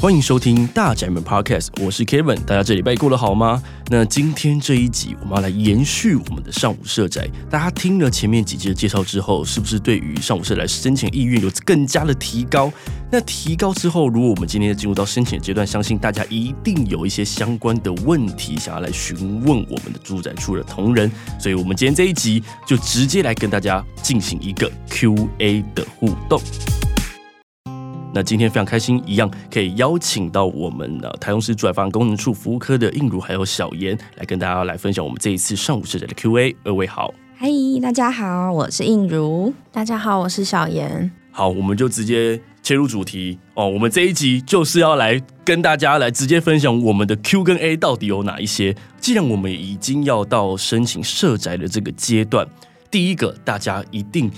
欢迎收听大宅门 Podcast，我是 Kevin，大家这礼拜过得好吗？那今天这一集我们要来延续我们的上午社宅，大家听了前面几集的介绍之后，是不是对于上午社宅申请意愿有更加的提高？那提高之后，如果我们今天进入到申请的阶段，相信大家一定有一些相关的问题想要来询问我们的住宅处的同仁，所以我们今天这一集就直接来跟大家进行一个 Q&A 的互动。那今天非常开心，一样可以邀请到我们的台中市住宅发展工程处服务科的映如还有小妍来跟大家来分享我们这一次上午设宅的 Q&A。二位好，嗨，大家好，我是映如，大家好，我是小妍。好，我们就直接切入主题哦。我们这一集就是要来跟大家来直接分享我们的 Q 跟 A 到底有哪一些。既然我们已经要到申请社宅的这个阶段，第一个大家一定。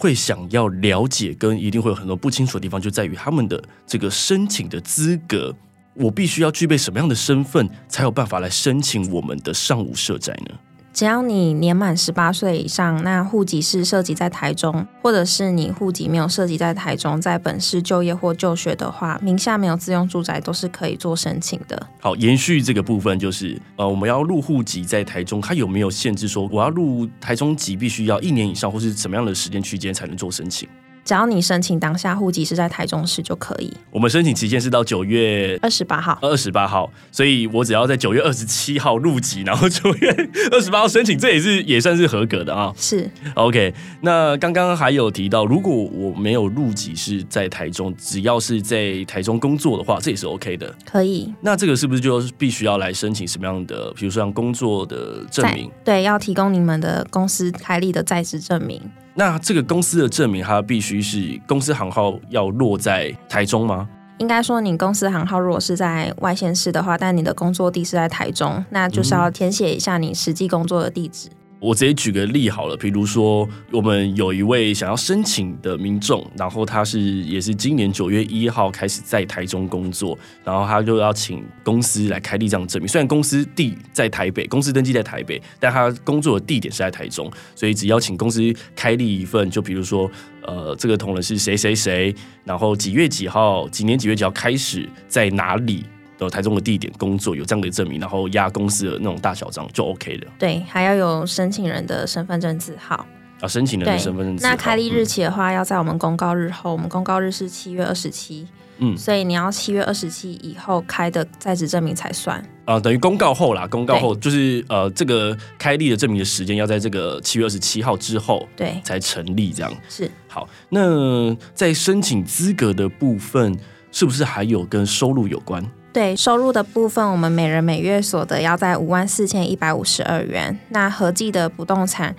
会想要了解，跟一定会有很多不清楚的地方，就在于他们的这个申请的资格，我必须要具备什么样的身份，才有办法来申请我们的上武社宅呢？只要你年满十八岁以上，那户籍是涉及在台中，或者是你户籍没有涉及在台中，在本市就业或就学的话，名下没有自用住宅，都是可以做申请的。好，延续这个部分，就是呃，我们要入户籍在台中，它有没有限制说我要入台中籍必须要一年以上，或是什么样的时间区间才能做申请？只要你申请当下户籍是在台中市就可以。我们申请期限是到九月二十八号，二十八号，所以我只要在九月二十七号入籍，然后九月 二十八号申请，这也是也算是合格的啊。是，OK。那刚刚还有提到，如果我没有入籍是在台中，只要是在台中工作的话，这也是 OK 的。可以。那这个是不是就必须要来申请什么样的，比如说像工作的证明？对，要提供你们的公司开立的在职证明。那这个公司的证明，它必须是公司行号要落在台中吗？应该说，你公司行号如果是在外县市的话，但你的工作地是在台中，那就是要填写一下你实际工作的地址。我直接举个例好了，比如说我们有一位想要申请的民众，然后他是也是今年九月一号开始在台中工作，然后他就要请公司来开立这样证明。虽然公司地在台北，公司登记在台北，但他工作的地点是在台中，所以只要请公司开立一份，就比如说呃，这个同仁是谁谁谁，然后几月几号，几年几月几号开始在哪里。有台中的地点工作有这样的证明，然后押公司的那种大小章就 OK 了。对，还要有申请人的身份证字号啊，申请人的身份证字号。那开立日期的话，要在我们公告日后。嗯、我们公告日是七月二十七，嗯，所以你要七月二十七以后开的在职证明才算啊、呃，等于公告后啦。公告后就是呃，这个开立的证明的时间要在这个七月二十七号之后，对，才成立这样。是好，那在申请资格的部分，是不是还有跟收入有关？对收入的部分，我们每人每月所得要在五万四千一百五十二元，那合计的不动产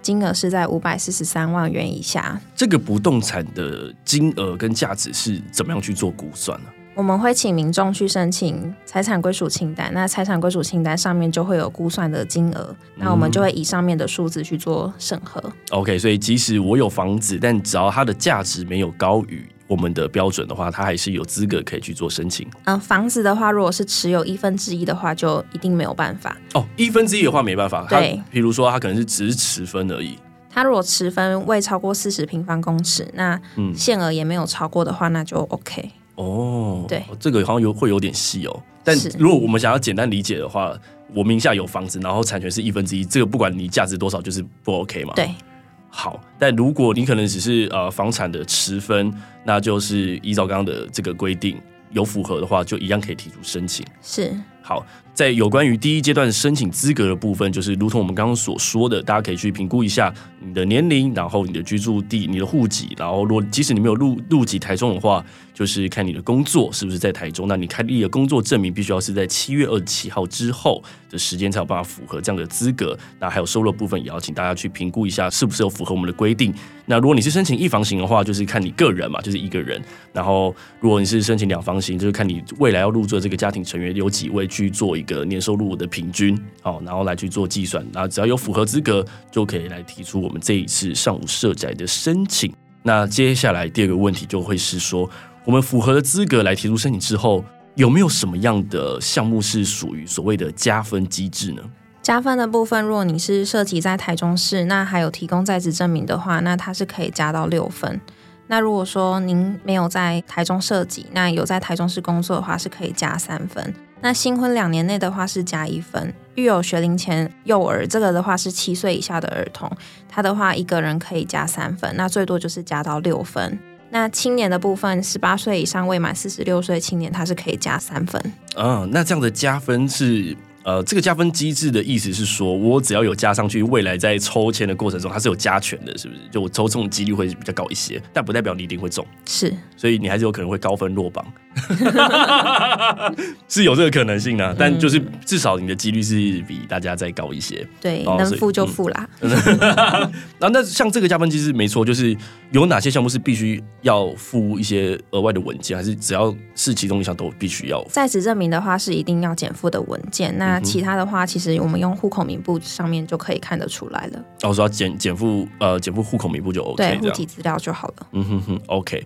金额是在五百四十三万元以下。这个不动产的金额跟价值是怎么样去做估算呢？我们会请民众去申请财产归属清单，那财产归属清单上面就会有估算的金额，那我们就会以上面的数字去做审核。嗯。OK，所以即使我有房子，但只要它的价值没有高于。我们的标准的话，他还是有资格可以去做申请。嗯，房子的话，如果是持有一分之一的话，就一定没有办法。哦，一分之一的话没办法。对，比如说他可能是只是持分而已。他如果持分未超过四十平方公尺，那限额也没有超过的话，那就 OK。哦，对，这个好像有会有点细哦。但如果我们想要简单理解的话，我名下有房子，然后产权是一分之一，这个不管你价值多少，就是不 OK 嘛。对。好，但如果你可能只是呃房产的持分，那就是依照刚刚的这个规定，有符合的话，就一样可以提出申请。是。好，在有关于第一阶段申请资格的部分，就是如同我们刚刚所说的，大家可以去评估一下你的年龄，然后你的居住地、你的户籍，然后如果即使你没有入入籍台中的话，就是看你的工作是不是在台中。那你开立的工作证明必须要是在七月二十七号之后的时间才有办法符合这样的资格。那还有收入部分，也要请大家去评估一下是不是有符合我们的规定。那如果你是申请一房型的话，就是看你个人嘛，就是一个人。然后如果你是申请两房型，就是看你未来要入住的这个家庭成员有几位。去做一个年收入的平均，好，然后来去做计算，那只要有符合资格，就可以来提出我们这一次上午社宅的申请。那接下来第二个问题就会是说，我们符合的资格来提出申请之后，有没有什么样的项目是属于所谓的加分机制呢？加分的部分，如果你是设籍在台中市，那还有提供在职证明的话，那它是可以加到六分。那如果说您没有在台中设籍，那有在台中市工作的话，是可以加三分。那新婚两年内的话是加一分。育有学龄前幼儿，这个的话是七岁以下的儿童，他的话一个人可以加三分，那最多就是加到六分。那青年的部分，十八岁以上未满四十六岁青年，他是可以加三分。嗯，那这样的加分是？呃，这个加分机制的意思是说，我只要有加上去，未来在抽签的过程中，它是有加权的，是不是？就我抽中的几率会比较高一些，但不代表你一定会中。是，所以你还是有可能会高分落榜，是有这个可能性的、啊。但就是至少你的几率是比大家再高一些。对，能付就付啦。然 后那像这个加分机制，没错，就是有哪些项目是必须要付一些额外的文件，还是只要是其中一项都必须要？在职证明的话，是一定要减负的文件。那那其他的话，其实我们用户口名簿上面就可以看得出来了。我说要减减负呃减负户口名簿就 OK，对，户籍资料就好了。嗯哼哼，OK。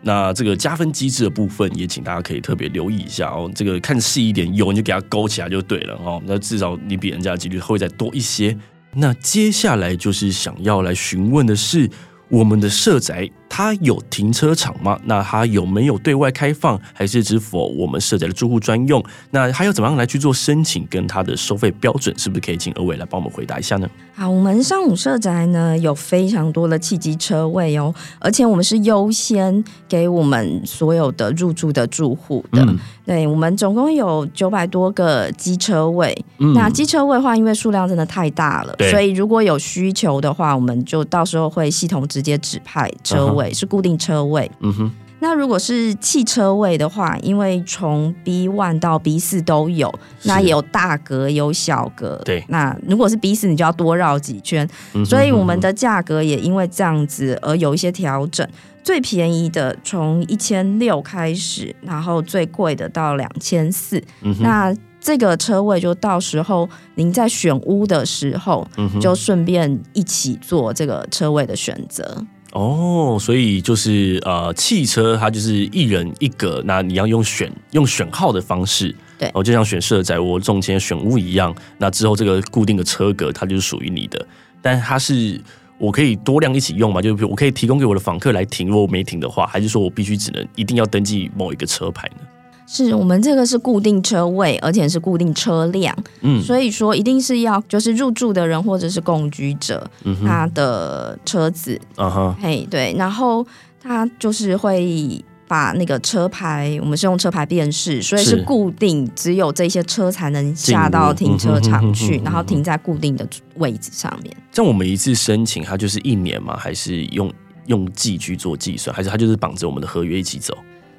那这个加分机制的部分，也请大家可以特别留意一下哦。这个看细一点，有你就给它勾起来就对了哦。那至少你比人家几率会再多一些。那接下来就是想要来询问的是，我们的社宅。它有停车场吗？那它有没有对外开放，还是只否我们设宅的住户专用？那还要怎么样来去做申请？跟它的收费标准，是不是可以请二位来帮我们回答一下呢？好，我们上午社宅呢有非常多的汽机车位哦，而且我们是优先给我们所有的入住的住户的。嗯、对，我们总共有九百多个机车位。嗯、那机车位的话，因为数量真的太大了，所以如果有需求的话，我们就到时候会系统直接指派车位。是固定车位，嗯哼。那如果是汽车位的话，因为从 B one 到 B 四都有，那也有大格有小格。对，那如果是 B 四，你就要多绕几圈。嗯哼嗯哼。所以我们的价格也因为这样子而有一些调整。最便宜的从一千六开始，然后最贵的到两千四。那这个车位就到时候您在选屋的时候，就顺便一起做这个车位的选择。哦，所以就是呃，汽车它就是一人一格，那你要用选用选号的方式，对，哦，就像选社宅我中签选屋一样，那之后这个固定的车格它就是属于你的，但它是我可以多辆一起用嘛？就比如我可以提供给我的访客来停，如果我没停的话，还是说我必须只能一定要登记某一个车牌呢？是我们这个是固定车位，而且是固定车辆，嗯，所以说一定是要就是入住的人或者是共居者，嗯、他的车子，啊哈，嘿，对，然后他就是会把那个车牌，我们是用车牌辨识，所以是固定，只有这些车才能下到停车场去，然后停在固定的位置上面。像我们一次申请，它就是一年吗？还是用用季去做计算？还是它就是绑着我们的合约一起走？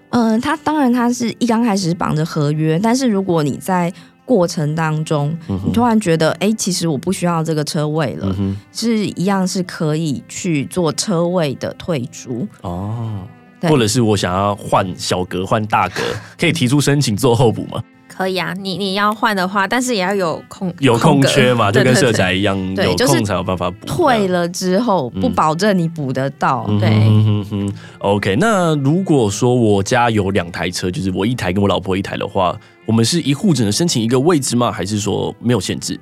嗯、呃，他当然他是一刚开始绑着合约，但是如果你在过程当中，嗯、你突然觉得，哎，其实我不需要这个车位了，嗯、是一样是可以去做车位的退租哦，或者是我想要换小格换大格，可以提出申请做候补吗？可以啊，你你要换的话，但是也要有空有空缺嘛，就跟社宅一样，有空才有办法补。退了之后，不保证你补得到。嗯、对、嗯哼哼，OK。那如果说我家有两台车，就是我一台跟我老婆一台的话，我们是一户只能申请一个位置吗？还是说没有限制？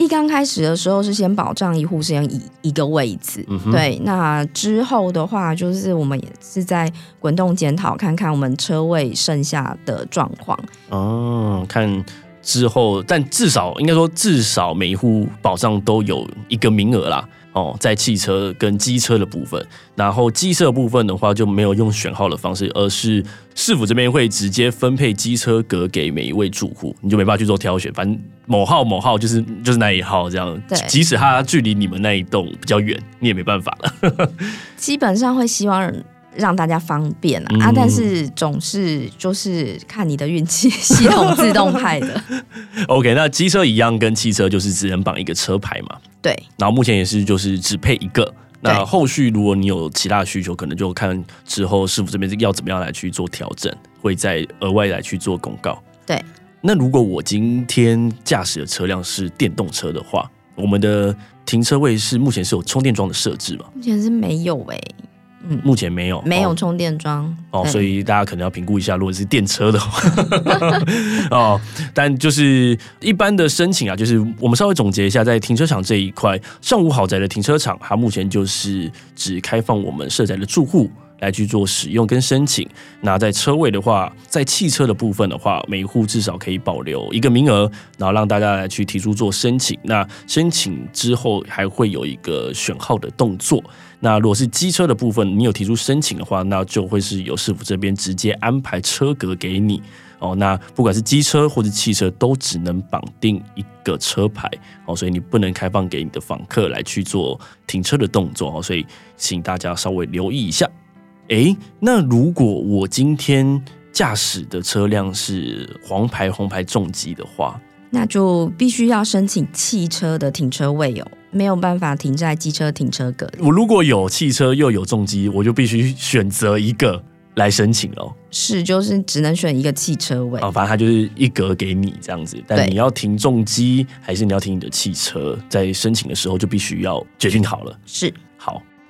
一刚开始的时候是先保障一户先一一个位置，嗯、对。那之后的话，就是我们也是在滚动检讨，看看我们车位剩下的状况。哦，看之后，但至少应该说，至少每一户保障都有一个名额啦。哦，在汽车跟机车的部分，然后机车部分的话就没有用选号的方式，而是市府这边会直接分配机车格给每一位住户，你就没办法去做挑选，反正某号某号就是就是那一号这样。对，即使它距离你们那一栋比较远，你也没办法了。基本上会希望让大家方便啊，嗯、啊，但是总是就是看你的运气，系统自动派的。OK，那机车一样跟汽车就是只能绑一个车牌嘛。对，然后目前也是就是只配一个。那后续如果你有其他的需求，可能就看之后师傅这边要怎么样来去做调整，会再额外来去做公告。对，那如果我今天驾驶的车辆是电动车的话，我们的停车位是目前是有充电桩的设置吗？目前是没有诶、欸。嗯，目前没有，没有充电桩哦，所以大家可能要评估一下，如果是电车的话，哦，但就是一般的申请啊，就是我们稍微总结一下，在停车场这一块，上午豪宅的停车场，它目前就是只开放我们设宅的住户。来去做使用跟申请。那在车位的话，在汽车的部分的话，每户至少可以保留一个名额，然后让大家来去提出做申请。那申请之后还会有一个选号的动作。那如果是机车的部分，你有提出申请的话，那就会是由市府这边直接安排车格给你哦。那不管是机车或者汽车，都只能绑定一个车牌哦，所以你不能开放给你的访客来去做停车的动作哦。所以请大家稍微留意一下。诶，那如果我今天驾驶的车辆是黄牌、红牌重机的话，那就必须要申请汽车的停车位哦，没有办法停在机车停车格。我如果有汽车又有重机，我就必须选择一个来申请喽。是，就是只能选一个汽车位啊，反正它就是一格给你这样子。但你要停重机还是你要停你的汽车，在申请的时候就必须要决定好了。是，好。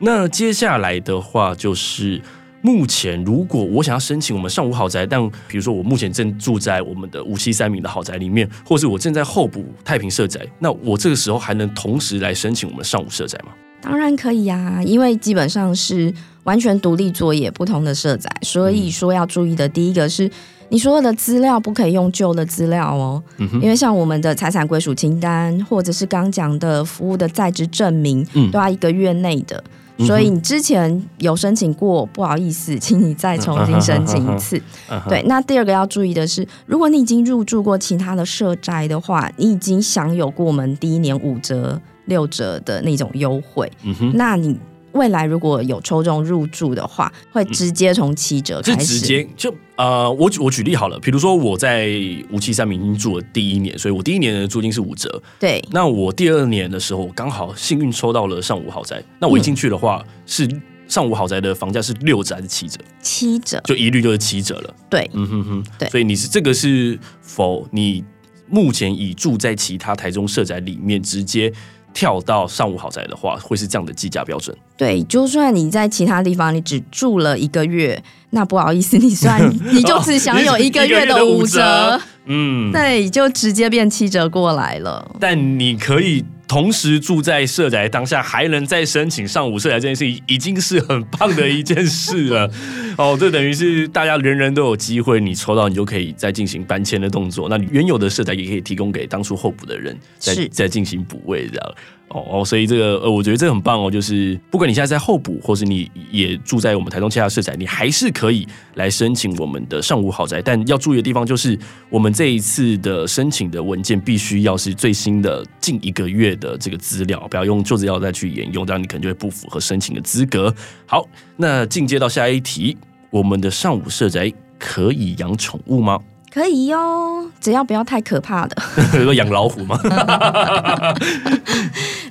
那接下来的话就是，目前如果我想要申请我们上午豪宅，但比如说我目前正住在我们的五七三民的豪宅里面，或是我正在候补太平社宅，那我这个时候还能同时来申请我们上午社宅吗？当然可以呀、啊，因为基本上是完全独立作业，不同的社宅，所以说要注意的第一个是，你所有的资料不可以用旧的资料哦，嗯、因为像我们的财产归属清单，或者是刚讲的服务的在职证明，都要一个月内的。所以你之前有申请过，不好意思，请你再重新申请一次。对，那第二个要注意的是，如果你已经入住过其他的社宅的话，你已经享有过我们第一年五折、六折的那种优惠，那你。未来如果有抽中入住的话，会直接从七折开始。直接就呃，我我举例好了，比如说我在五七三民住了第一年，所以我第一年的租金是五折。对，那我第二年的时候刚好幸运抽到了上午豪宅，那我一进去的话、嗯、是上午豪宅的房价是六折还是七折？七折，就一律就是七折了。对，嗯哼哼，对，所以你是这个是否你目前已住在其他台中社宅里面直接？跳到上午豪宅的话，会是这样的计价标准。对，就算你在其他地方你只住了一个月，那不好意思，你算 你就只享有一个月的五折。嗯，对，就直接变七折过来了。但你可以。同时住在社宅当下，还能再申请上午社宅这件事情，已经是很棒的一件事了。哦，这等于是大家人人都有机会，你抽到你就可以再进行搬迁的动作。那你原有的社宅也可以提供给当初候补的人，再再进行补位这样。哦哦，所以这个呃，我觉得这个很棒哦，就是不管你现在在候补，或是你也住在我们台中其他社宅，你还是可以来申请我们的上午豪宅。但要注意的地方就是，我们这一次的申请的文件必须要是最新的近一个月的这个资料，不要用旧资料再去沿用，这样你可能就会不符合申请的资格。好，那进阶到下一题，我们的上午社宅可以养宠物吗？可以哟，只要不要太可怕的。比 如说养老虎吗？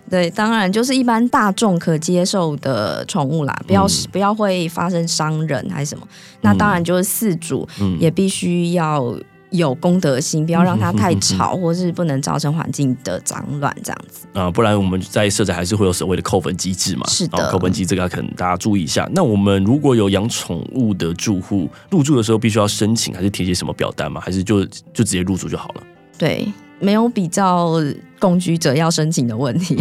对，当然就是一般大众可接受的宠物啦，不要、嗯、不要会发生伤人还是什么。那当然就是饲主也必须要。有公德心，不要让它太吵，或是不能造成环境的脏乱这样子啊，不然我们在社宅还是会有所谓的扣分机制嘛。是的，扣分机制这个可能大家注意一下。那我们如果有养宠物的住户入住的时候，必须要申请，还是填写什么表单吗？还是就就直接入住就好了？对，没有比较共居者要申请的问题。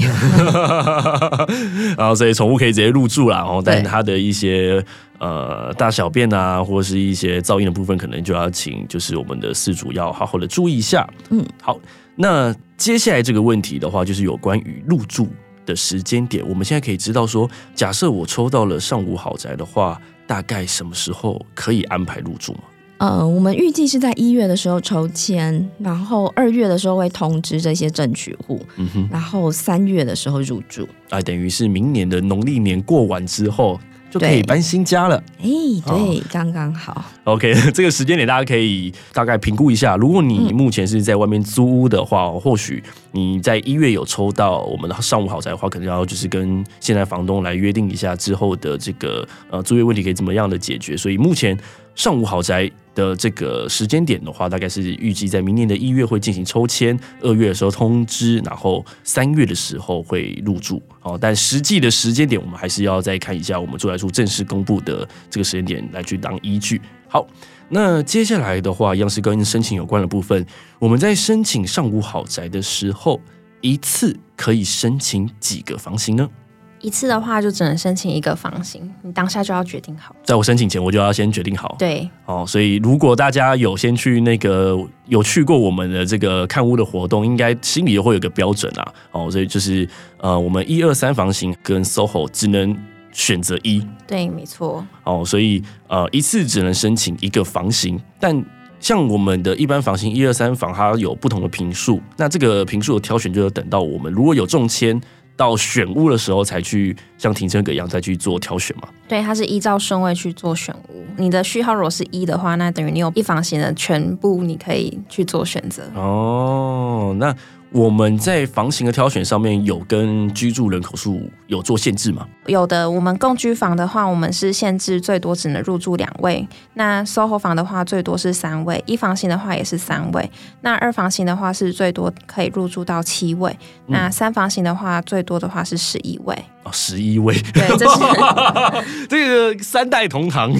然 后所以宠物可以直接入住啦，然后但它的一些。呃，大小便啊，或者是一些噪音的部分，可能就要请就是我们的饲主要好好的注意一下。嗯，好，那接下来这个问题的话，就是有关于入住的时间点。我们现在可以知道说，假设我抽到了上午豪宅的话，大概什么时候可以安排入住吗？呃，我们预计是在一月的时候抽签，然后二月的时候会通知这些正取户，嗯哼，然后三月的时候入住。啊，等于是明年的农历年过完之后。就可以搬新家了，哎，对，刚刚好。OK，这个时间点大家可以大概评估一下。如果你目前是在外面租屋的话，嗯、或许你在一月有抽到我们的上午豪宅的话，可能要就是跟现在房东来约定一下之后的这个呃租约问题可以怎么样的解决。所以目前上午豪宅的这个时间点的话，大概是预计在明年的一月会进行抽签，二月的时候通知，然后三月的时候会入住。哦，但实际的时间点，我们还是要再看一下我们住宅处正式公布的这个时间点来去当依据。好，那接下来的话，一样是跟申请有关的部分。我们在申请上武豪宅的时候，一次可以申请几个房型呢？一次的话就只能申请一个房型，你当下就要决定好。在我申请前，我就要先决定好。对，哦，所以如果大家有先去那个有去过我们的这个看屋的活动，应该心里会有个标准啊。哦，所以就是呃，我们一二三房型跟 SOHO 只能选择一。对，没错。哦，所以呃，一次只能申请一个房型，但像我们的一般房型一二三房，它有不同的平数，那这个平数的挑选就要等到我们如果有中签。到选屋的时候才去像停车格一样再去做挑选嘛？对，它是依照顺位去做选屋。你的序号如果是一的话，那等于你有一房型的全部，你可以去做选择。哦，那。我们在房型的挑选上面有跟居住人口数有做限制吗？有的，我们共居房的话，我们是限制最多只能入住两位。那 SOHO 房的话，最多是三位。一房型的话也是三位。那二房型的话是最多可以入住到七位。嗯、那三房型的话，最多的话是十一位。哦，十一位。对，这是 这个三代同堂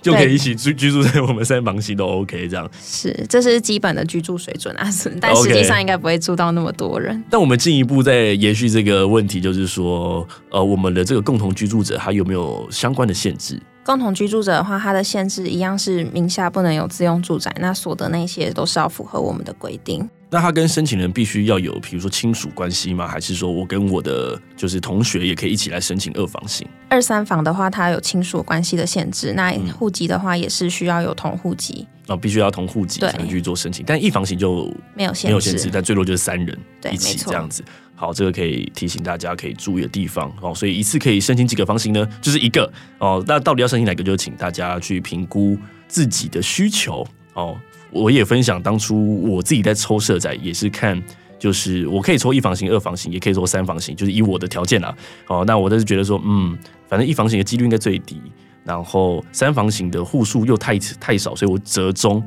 就可以一起居居住在我们三房型都 OK 这样。是，这是基本的居住水准啊，但实际上应该不会住到那么多人，那我们进一步再延续这个问题，就是说，呃，我们的这个共同居住者，他有没有相关的限制？共同居住者的话，他的限制一样是名下不能有自用住宅，那所得那些都是要符合我们的规定。那他跟申请人必须要有，比如说亲属关系吗？还是说我跟我的就是同学也可以一起来申请二房型？二三房的话，它有亲属关系的限制。那户籍的话，也是需要有同户籍。哦，必须要同户籍才能去做申请。但一房型就没有限制，没有限制，但最多就是三人一起这样子。好，这个可以提醒大家可以注意的地方哦。所以一次可以申请几个房型呢？就是一个哦。那到底要申请哪个？就请大家去评估自己的需求哦。我也分享当初我自己在抽社宅，也是看，就是我可以抽一房型、二房型，也可以抽三房型，就是以我的条件啊。哦，那我都是觉得说，嗯，反正一房型的几率应该最低，然后三房型的户数又太太少，所以我折中，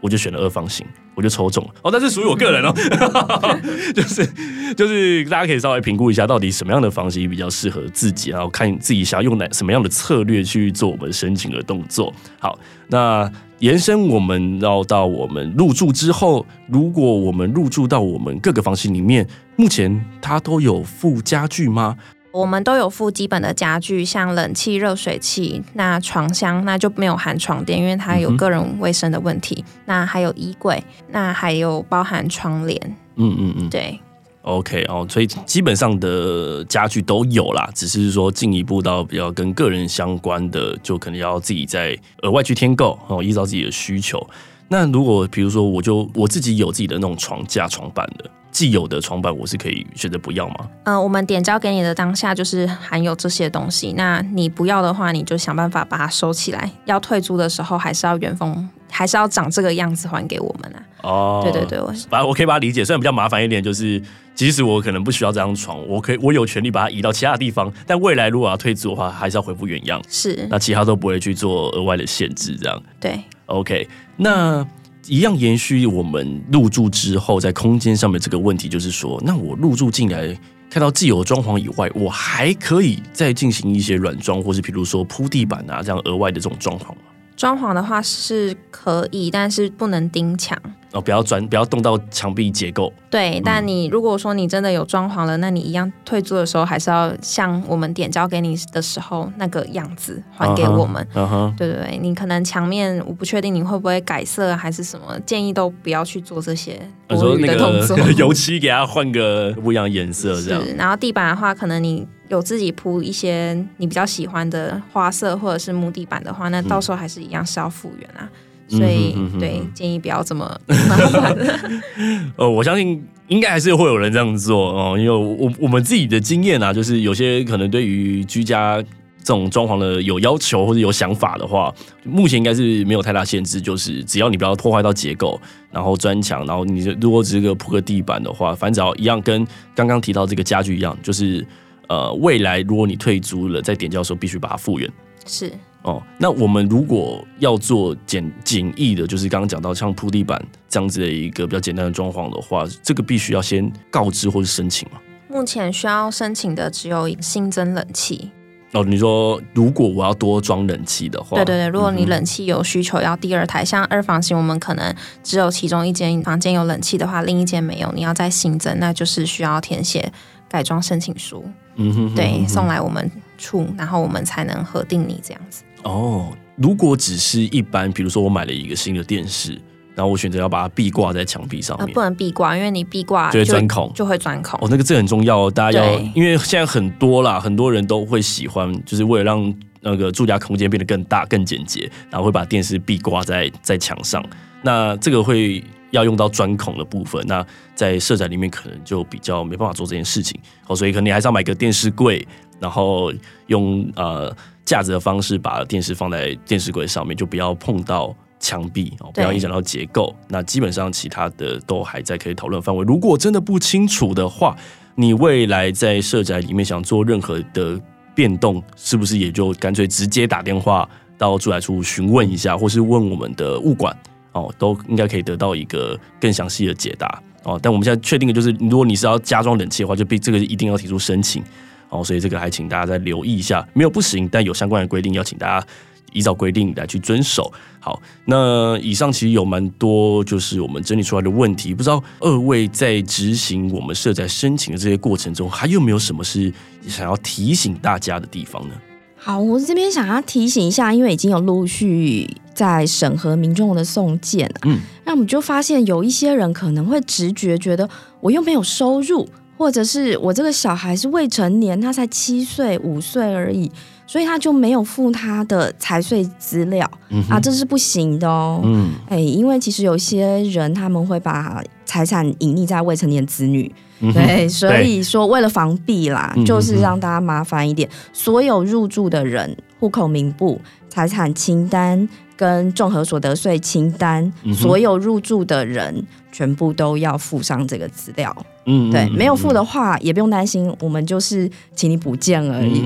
我就选了二房型。我就抽中了哦，但是属于我个人哦，就是就是大家可以稍微评估一下，到底什么样的房型比较适合自己，然后看自己想要用哪什么样的策略去做我们申请的动作。好，那延伸我们要到我们入住之后，如果我们入住到我们各个房型里面，目前它都有附家具吗？我们都有附基本的家具，像冷气、热水器，那床箱那就没有含床垫，因为它有个人卫生的问题。嗯、那还有衣柜，那还有包含窗帘。嗯嗯嗯，对。OK 哦，所以基本上的家具都有啦，只是说进一步到比较跟个人相关的，就可能要自己再额外去添购哦，依照自己的需求。那如果比如说，我就我自己有自己的那种床架、床板的。既有的床板我是可以选择不要吗？嗯、呃，我们点交给你的当下就是含有这些东西，那你不要的话，你就想办法把它收起来。要退租的时候，还是要原封，还是要长这个样子还给我们啊？哦，对对对，我反正我可以把它理解，虽然比较麻烦一点，就是即使我可能不需要这张床，我可以我有权利把它移到其他地方，但未来如果要退租的话，还是要恢复原样。是，那其他都不会去做额外的限制，这样。对，OK，那。一样延续我们入住之后在空间上面这个问题，就是说，那我入住进来看到既有装潢以外，我还可以再进行一些软装，或是比如说铺地板啊这样额外的这种装潢吗？装潢的话是可以，但是不能钉墙。哦，不要钻，不要动到墙壁结构。对，嗯、但你如果说你真的有装潢了，那你一样退租的时候，还是要像我们点交给你的时候那个样子还给我们。嗯哼，对对对，你可能墙面我不确定你会不会改色还是什么，建议都不要去做这些多余的动作。油漆给它换个不一样颜色，这样。是，然后地板的话，可能你有自己铺一些你比较喜欢的花色或者是木地板的话，那到时候还是一样是要复原啊。所以，对，建议不要这么 麻烦。呃，我相信应该还是会有人这样做哦，因为我我们自己的经验啊，就是有些可能对于居家这种装潢的有要求或者有想法的话，目前应该是没有太大限制，就是只要你不要破坏到结构，然后砖墙，然后你如果只是个铺个地板的话，反正只要一样跟刚刚提到这个家具一样，就是呃，未来如果你退租了，在点交的时候必须把它复原。是。哦，那我们如果要做简简易的，就是刚刚讲到像铺地板这样子的一个比较简单的装潢的话，这个必须要先告知或是申请吗？目前需要申请的只有新增冷气。哦，你说如果我要多装冷气的话，对对对，如果你冷气有需求要第二台，嗯、像二房型，我们可能只有其中一间房间有冷气的话，另一间没有，你要再新增，那就是需要填写改装申请书。嗯哼，哼，哼，哼，对，送来我们处，然后我们才能核定你这样子。哦，如果只是一般，比如说我买了一个新的电视。然后我选择要把它壁挂在墙壁上面，呃、不能壁挂，因为你壁挂就会钻孔，就会钻孔。哦，那个这很重要哦，大家要，因为现在很多啦，很多人都会喜欢，就是为了让那个住家空间变得更大、更简洁，然后会把电视壁挂在在墙上。那这个会要用到钻孔的部分，那在社宅里面可能就比较没办法做这件事情。哦，所以可能你还是要买个电视柜，然后用呃架子的方式把电视放在电视柜上面，就不要碰到。墙壁哦，不要影响到结构。那基本上其他的都还在可以讨论范围。如果真的不清楚的话，你未来在社宅里面想做任何的变动，是不是也就干脆直接打电话到住宅处询问一下，或是问我们的物管哦，都应该可以得到一个更详细的解答哦。但我们现在确定的就是，如果你是要加装冷气的话，就必这个一定要提出申请哦。所以这个还请大家再留意一下，没有不行，但有相关的规定要请大家。依照规定来去遵守。好，那以上其实有蛮多，就是我们整理出来的问题。不知道二位在执行我们社宅申请的这些过程中，还有没有什么是想要提醒大家的地方呢？好，我这边想要提醒一下，因为已经有陆续在审核民众的送件，嗯，那我们就发现有一些人可能会直觉觉得，我又没有收入，或者是我这个小孩是未成年，他才七岁五岁而已。所以他就没有付他的财税资料，嗯、啊，这是不行的哦。嗯，哎，因为其实有些人他们会把财产隐匿在未成年子女，嗯、对，所以说为了防避啦，嗯、就是让大家麻烦一点，所有入住的人户口名簿、财产清单。跟综合所得税清单，所有入住的人全部都要附上这个资料。嗯，对，没有附的话也不用担心，我们就是请你补件而已。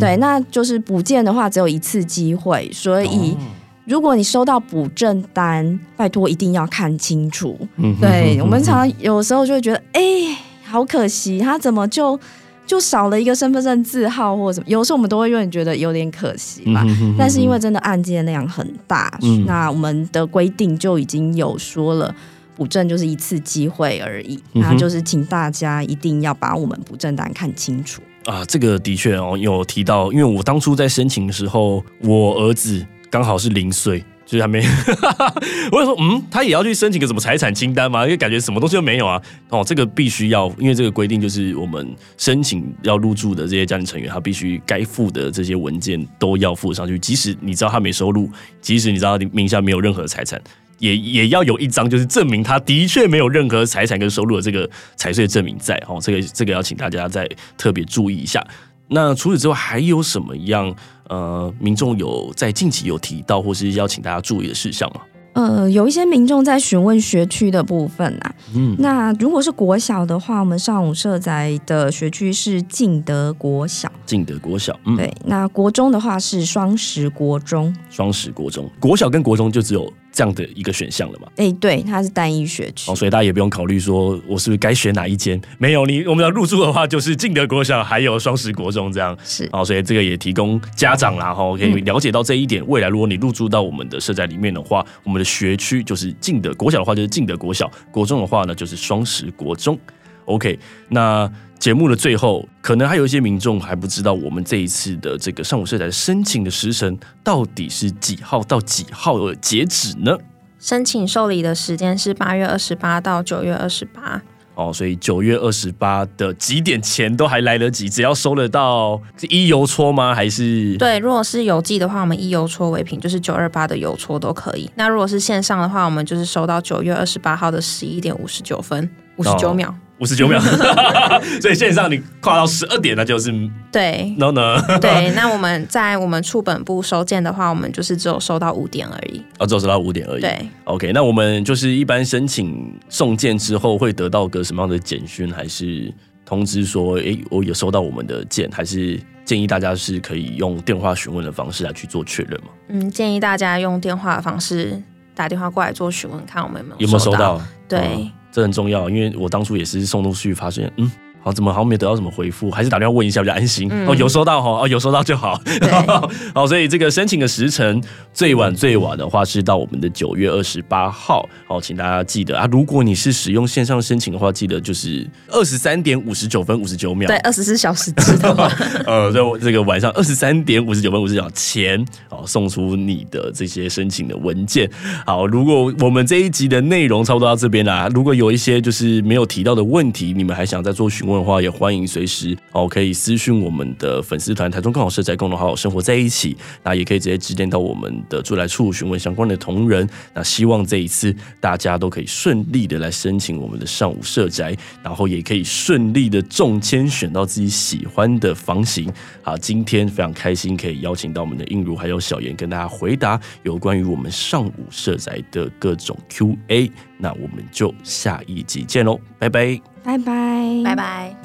对，那就是补件的话只有一次机会，所以如果你收到补正单，拜托一定要看清楚。对，我们常常有时候就会觉得，哎，好可惜，他怎么就。就少了一个身份证字号或者什么，有时候我们都会有点觉得有点可惜嘛。但是因为真的案件量很大，嗯、那我们的规定就已经有说了，补正就是一次机会而已。那就是请大家一定要把我们补正单看清楚啊。这个的确哦，有提到，因为我当初在申请的时候，我儿子刚好是零岁。就是还没，我就说，嗯，他也要去申请个什么财产清单吗？因为感觉什么东西都没有啊。哦，这个必须要，因为这个规定就是我们申请要入住的这些家庭成员，他必须该付的这些文件都要附上去。即使你知道他没收入，即使你知道他名下没有任何财产，也也要有一张就是证明他的确没有任何财产跟收入的这个财税证明在。哦，这个这个要请大家再特别注意一下。那除此之外还有什么样？呃，民众有在近期有提到或是邀请大家注意的事项吗？呃，有一些民众在询问学区的部分啊。嗯，那如果是国小的话，我们上午设在的学区是敬德国小。敬德国小，嗯，对。那国中的话是双十国中。双十国中，国小跟国中就只有。这样的一个选项了嘛？哎、欸，对，它是单一学区，哦，所以大家也不用考虑说我是不是该选哪一间。没有你，我们要入住的话，就是进德国小还有双十国中这样。是，哦，所以这个也提供家长啦，哈、哦可以了解到这一点。未来如果你入住到我们的社宅里面的话，我们的学区就是进德国小的话就是进德国小，国中的话呢就是双十国中。OK，那。节目的最后，可能还有一些民众还不知道我们这一次的这个上午社宅申请的时程到底是几号到几号的截止呢？申请受理的时间是八月二十八到九月二十八。哦，所以九月二十八的几点前都还来得及，只要收得到是一邮戳吗？还是？对，如果是邮寄的话，我们一邮戳为凭，就是九二八的邮戳都可以。那如果是线上的话，我们就是收到九月二十八号的十一点五十九分五十九秒。哦五十九秒，所以线上你跨到十二点，那就是对。No no，对。那我们在我们处本部收件的话，我们就是只有收到五点而已。哦，只有收到五点而已。对。OK，那我们就是一般申请送件之后会得到个什么样的简讯，还是通知说，哎，我有收到我们的件，还是建议大家是可以用电话询问的方式来去做确认吗？嗯，建议大家用电话的方式打电话过来做询问，看我们有没有有没有收到。对、嗯，这很重要，因为我当初也是送东西发现，嗯。好，怎么好像没得到什么回复？还是打电话问一下比较安心。嗯、哦，有收到哈，哦，有收到就好。好，所以这个申请的时辰最晚最晚的话是到我们的九月二十八号。好，请大家记得啊，如果你是使用线上申请的话，记得就是二十三点五十九分五十九秒。对，二十四小时之内。呃，在这个晚上二十三点五十九分五十九秒前，哦，送出你的这些申请的文件。好，如果我们这一集的内容差不多到这边啦，如果有一些就是没有提到的问题，你们还想再做询问的话，也欢迎随时哦，可以私讯我们的粉丝团“台中更好社宅，共同好好生活在一起”。那也可以直接致电到我们的住来处询问相关的同仁。那希望这一次大家都可以顺利的来申请我们的上午社宅，然后也可以顺利的中签选到自己喜欢的房型。好，今天非常开心可以邀请到我们的映如还有小妍跟大家回答有关于我们上午社宅的各种 Q&A。那我们就下一集见喽，拜拜，拜拜，拜拜。